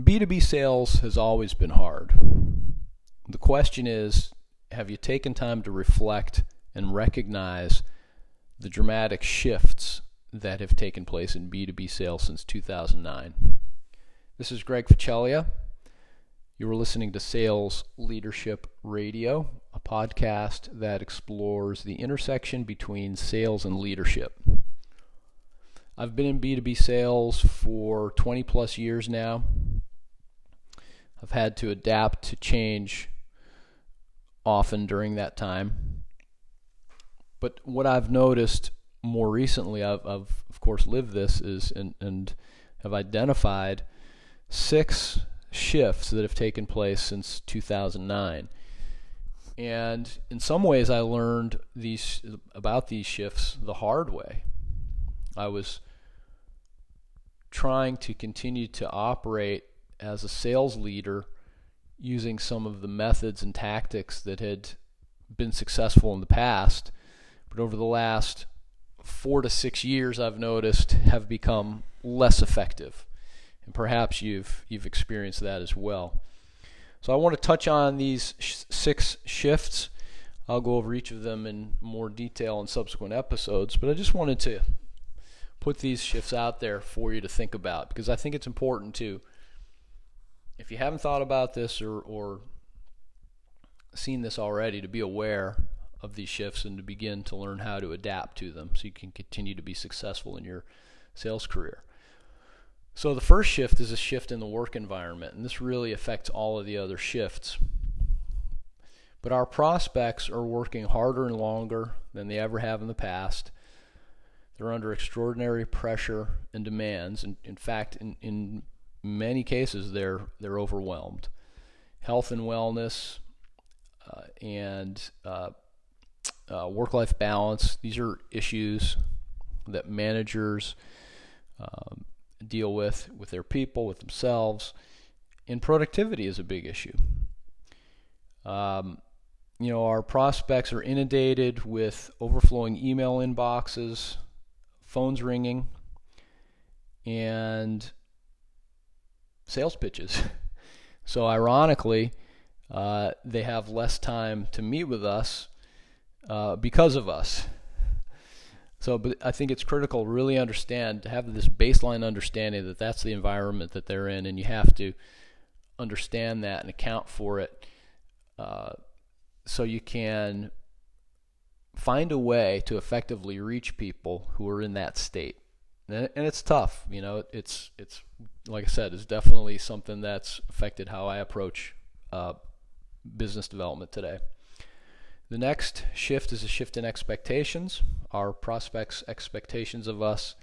B2B sales has always been hard. The question is have you taken time to reflect and recognize the dramatic shifts that have taken place in B2B sales since 2009? This is Greg Ficelia. You are listening to Sales Leadership Radio, a podcast that explores the intersection between sales and leadership. I've been in B2B sales for 20 plus years now. I've had to adapt to change often during that time. But what I've noticed more recently, I've, I've of course lived this, is and, and have identified six shifts that have taken place since 2009. And in some ways, I learned these about these shifts the hard way. I was trying to continue to operate as a sales leader using some of the methods and tactics that had been successful in the past, but over the last four to six years, I've noticed have become less effective. And perhaps you've you've experienced that as well. So I want to touch on these sh- six shifts. I'll go over each of them in more detail in subsequent episodes, but I just wanted to put these shifts out there for you to think about because I think it's important to if you haven't thought about this or, or seen this already, to be aware of these shifts and to begin to learn how to adapt to them so you can continue to be successful in your sales career. So, the first shift is a shift in the work environment, and this really affects all of the other shifts. But our prospects are working harder and longer than they ever have in the past. They're under extraordinary pressure and demands. And in fact, in, in many cases they're they're overwhelmed. Health and wellness uh, and uh, uh, work-life balance; these are issues that managers um, deal with with their people, with themselves. And productivity is a big issue. Um, you know, our prospects are inundated with overflowing email inboxes, phones ringing, and sales pitches. so, ironically, uh, they have less time to meet with us uh, because of us. So, but I think it's critical to really understand to have this baseline understanding that that's the environment that they're in, and you have to understand that and account for it, uh, so you can find a way to effectively reach people who are in that state. And, it's tough, you know. It's it's like I said, it's definitely something that's affected how I approach uh, business development today. The next shift is a shift in expectations. Our prospects' expectations of us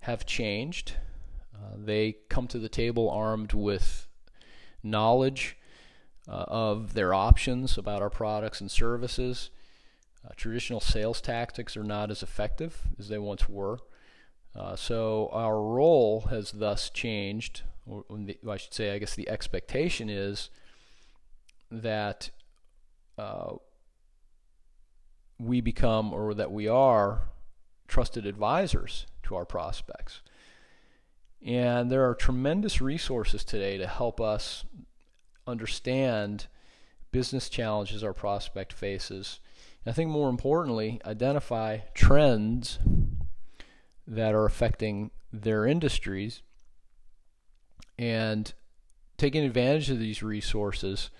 have changed. Uh, they come to the table armed with knowledge uh, of their options about our products and services. Uh, traditional sales tactics are not as effective as they once were. Uh, so our role has thus changed, or the, I should say, I guess the expectation is that uh, we become, or that we are, trusted advisors to our prospects. And there are tremendous resources today to help us understand business challenges our prospect faces. And I think more importantly, identify trends that are affecting their industries and taking advantage of these resources,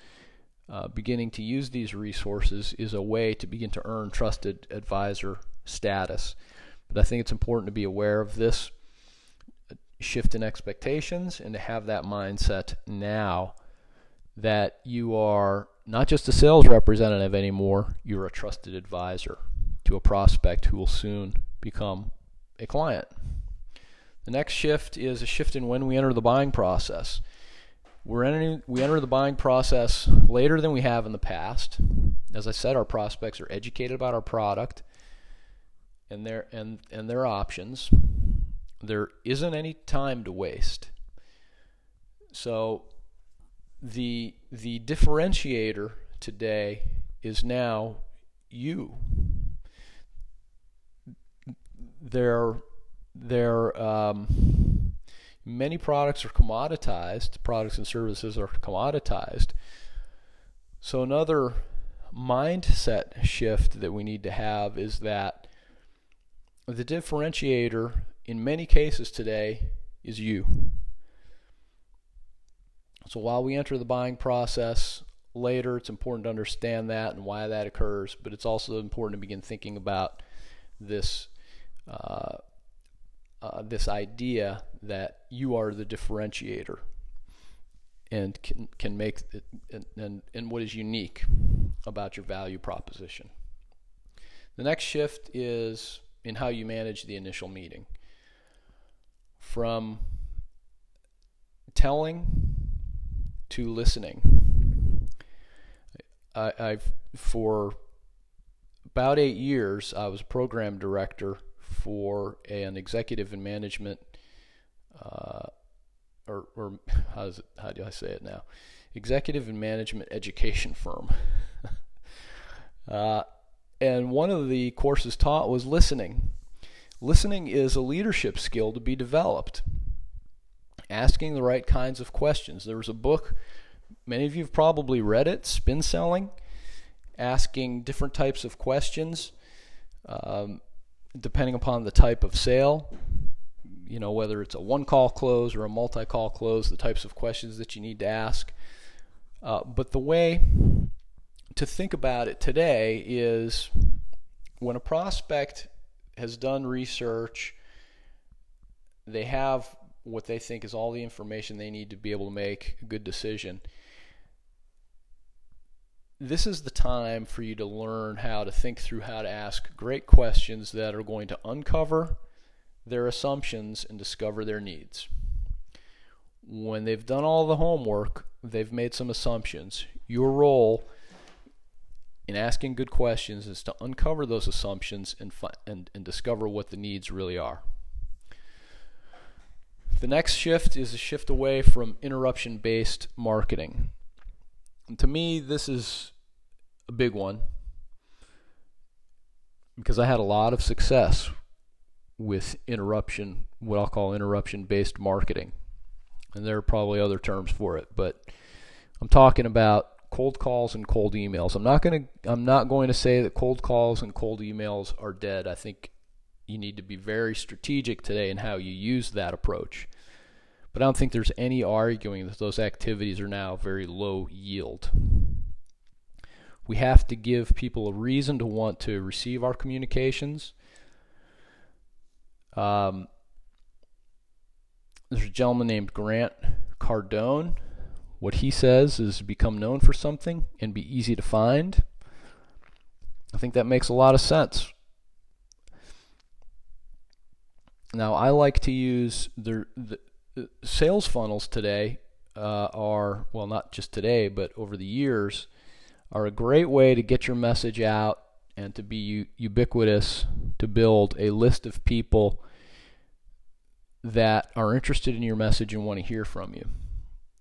uh, beginning to use these resources is a way to begin to earn trusted advisor status. But I think it's important to be aware of this shift in expectations and to have that mindset now that you are not just a sales representative anymore, you're a trusted advisor to a prospect who will soon become a client. The next shift is a shift in when we enter the buying process. We're entering, we enter the buying process later than we have in the past. As I said, our prospects are educated about our product and their and, and their options. There isn't any time to waste. So the the differentiator today is now you their their um, Many products are commoditized, products and services are commoditized. So, another mindset shift that we need to have is that the differentiator in many cases today is you. So while we enter the buying process later, it's important to understand that and why that occurs, but it's also important to begin thinking about this uh, uh, this idea that you are the differentiator and can can make it, and, and and what is unique about your value proposition. The next shift is in how you manage the initial meeting. From telling to listening. I, I've for about eight years I was program director for an executive and management, uh, or, or how, it, how do I say it now? Executive and management education firm. uh, and one of the courses taught was listening. Listening is a leadership skill to be developed. Asking the right kinds of questions. There was a book, many of you have probably read it, Spin Selling, asking different types of questions um, depending upon the type of sale. You know, whether it's a one call close or a multi call close, the types of questions that you need to ask. Uh, but the way to think about it today is when a prospect has done research, they have what they think is all the information they need to be able to make a good decision. This is the time for you to learn how to think through how to ask great questions that are going to uncover their assumptions and discover their needs. When they've done all the homework, they've made some assumptions. Your role in asking good questions is to uncover those assumptions and, and, and discover what the needs really are. The next shift is a shift away from interruption based marketing. To me, this is a big one because I had a lot of success with interruption, what I'll call interruption based marketing. And there are probably other terms for it, but I'm talking about cold calls and cold emails. I'm not going to I'm not going to say that cold calls and cold emails are dead. I think you need to be very strategic today in how you use that approach. But I don't think there's any arguing that those activities are now very low yield. We have to give people a reason to want to receive our communications. Um, there's a gentleman named Grant Cardone what he says is become known for something and be easy to find. I think that makes a lot of sense. Now, I like to use the, the, the sales funnels today uh, are, well, not just today, but over the years, are a great way to get your message out and to be u- ubiquitous, to build a list of people that are interested in your message and want to hear from you.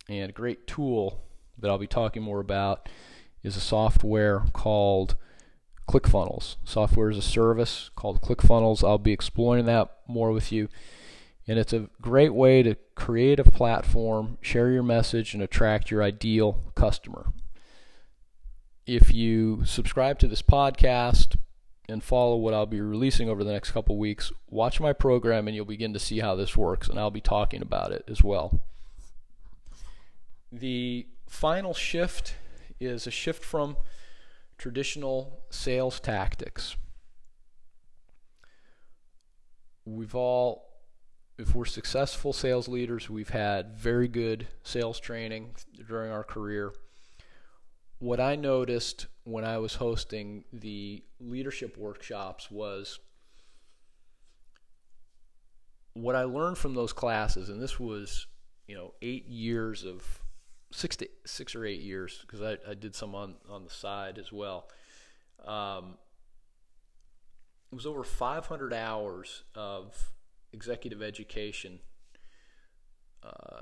And a great tool that I'll be talking more about is a software called ClickFunnels. Software as a service called ClickFunnels. I'll be exploring that more with you. And it's a great way to create a platform, share your message, and attract your ideal customer. If you subscribe to this podcast and follow what I'll be releasing over the next couple weeks, watch my program and you'll begin to see how this works. And I'll be talking about it as well. The final shift is a shift from traditional sales tactics. We've all, if we're successful sales leaders, we've had very good sales training during our career. What I noticed when I was hosting the leadership workshops was what I learned from those classes, and this was, you know, eight years of six to six or eight years because I, I did some on on the side as well. Um, it was over 500 hours of executive education uh,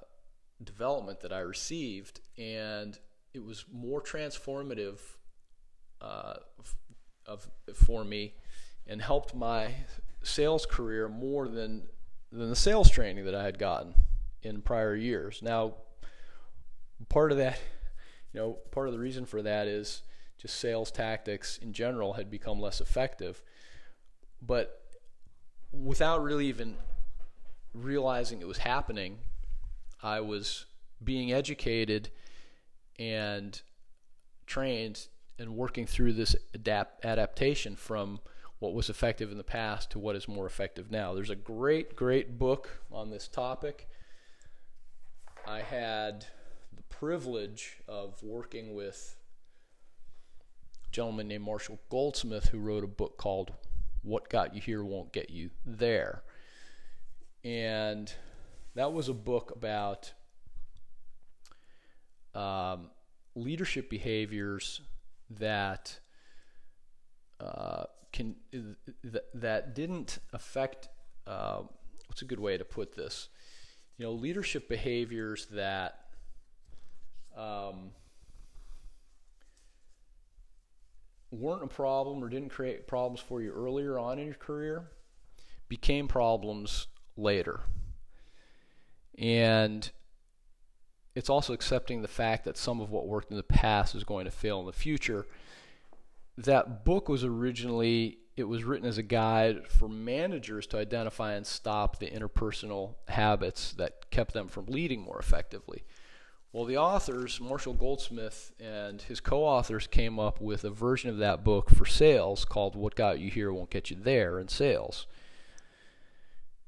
development that I received, and it was more transformative uh, of for me and helped my sales career more than than the sales training that I had gotten. in prior years. Now, part of that, you know, part of the reason for that is just sales tactics in general had become less effective. But without really even realizing it was happening, I was being educated and trained and working through this adapt adaptation from what was effective in the past to what is more effective now. There's a great, great book on this topic. I had the privilege of working with a gentleman named Marshall Goldsmith who wrote a book called What Got You Here Won't Get You There. And that was a book about um, leadership behaviors that uh, can th- that didn't affect. Uh, what's a good way to put this? You know, leadership behaviors that um, weren't a problem or didn't create problems for you earlier on in your career became problems later. And it's also accepting the fact that some of what worked in the past is going to fail in the future. That book was originally it was written as a guide for managers to identify and stop the interpersonal habits that kept them from leading more effectively. Well, the authors, Marshall Goldsmith and his co authors, came up with a version of that book for sales called What Got You Here Won't Get You There in Sales.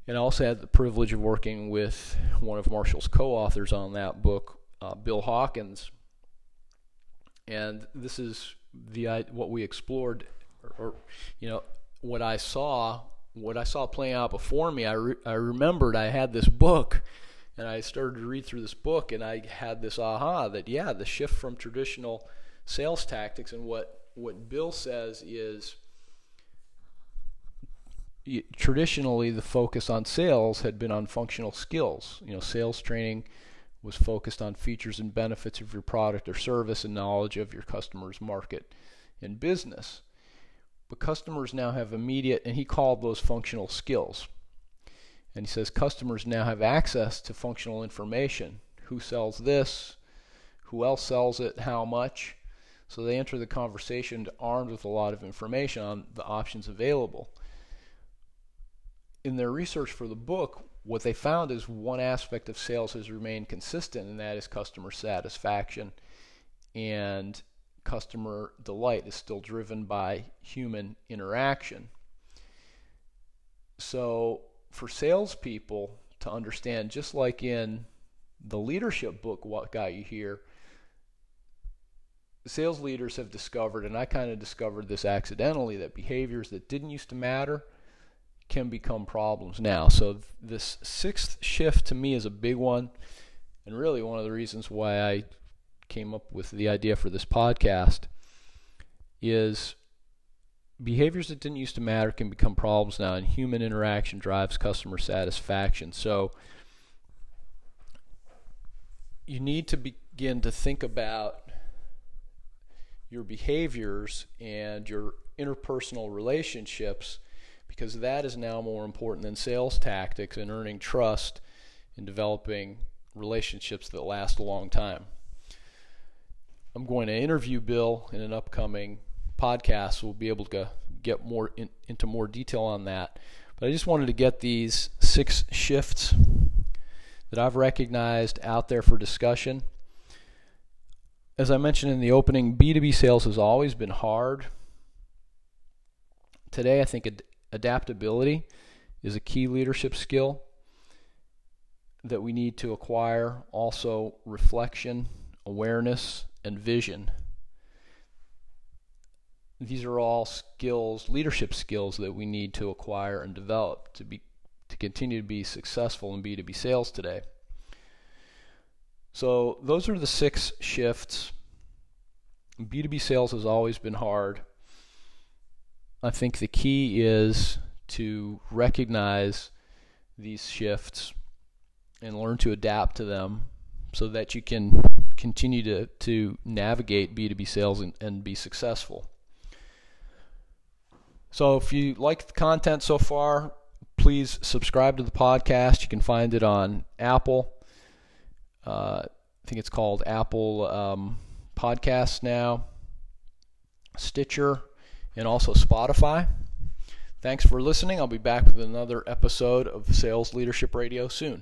And I also had the privilege of working with one of Marshall's co authors on that book, uh, Bill Hawkins. And this is the what we explored, or, or, you know, what I saw, what I saw playing out before me. I, re- I remembered I had this book, and I started to read through this book, and I had this aha that yeah, the shift from traditional sales tactics and what what Bill says is traditionally the focus on sales had been on functional skills. You know, sales training was focused on features and benefits of your product or service and knowledge of your customer's market and business. But customers now have immediate, and he called those functional skills. And he says customers now have access to functional information. Who sells this? Who else sells it? How much? So they enter the conversation armed with a lot of information on the options available in their research for the book, what they found is one aspect of sales has remained consistent, and that is customer satisfaction. And customer delight is still driven by human interaction. So, for salespeople to understand, just like in the leadership book, What Got You Here, sales leaders have discovered, and I kind of discovered this accidentally, that behaviors that didn't used to matter can become problems now. So this sixth shift to me is a big one, and really one of the reasons why I came up with the idea for this podcast is behaviors that didn't used to matter can become problems now, and human interaction drives customer satisfaction. So you need to begin to think about your behaviors and your interpersonal relationships because that is now more important than sales tactics and earning trust and developing relationships that last a long time. I'm going to interview Bill in an upcoming podcast. So we'll be able to get more in, into more detail on that. But I just wanted to get these six shifts that I've recognized out there for discussion. As I mentioned in the opening, B2B sales has always been hard. Today, I think adaptability is a key leadership skill that we need to acquire. Also, reflection, awareness, and vision. These are all skills, leadership skills that we need to acquire and develop to be to continue to be successful in B2B sales today. So, those are the six shifts. B2B sales has always been hard. I think the key is to recognize these shifts and learn to adapt to them so that you can continue to, to navigate B2B sales and, and be successful. So if you like the content so far, please subscribe to the podcast. You can find it on Apple, Uh, I think it's called Apple um, Podcasts now, Stitcher, and also Spotify. Thanks for listening. I'll be back with another episode of Sales Leadership Radio soon.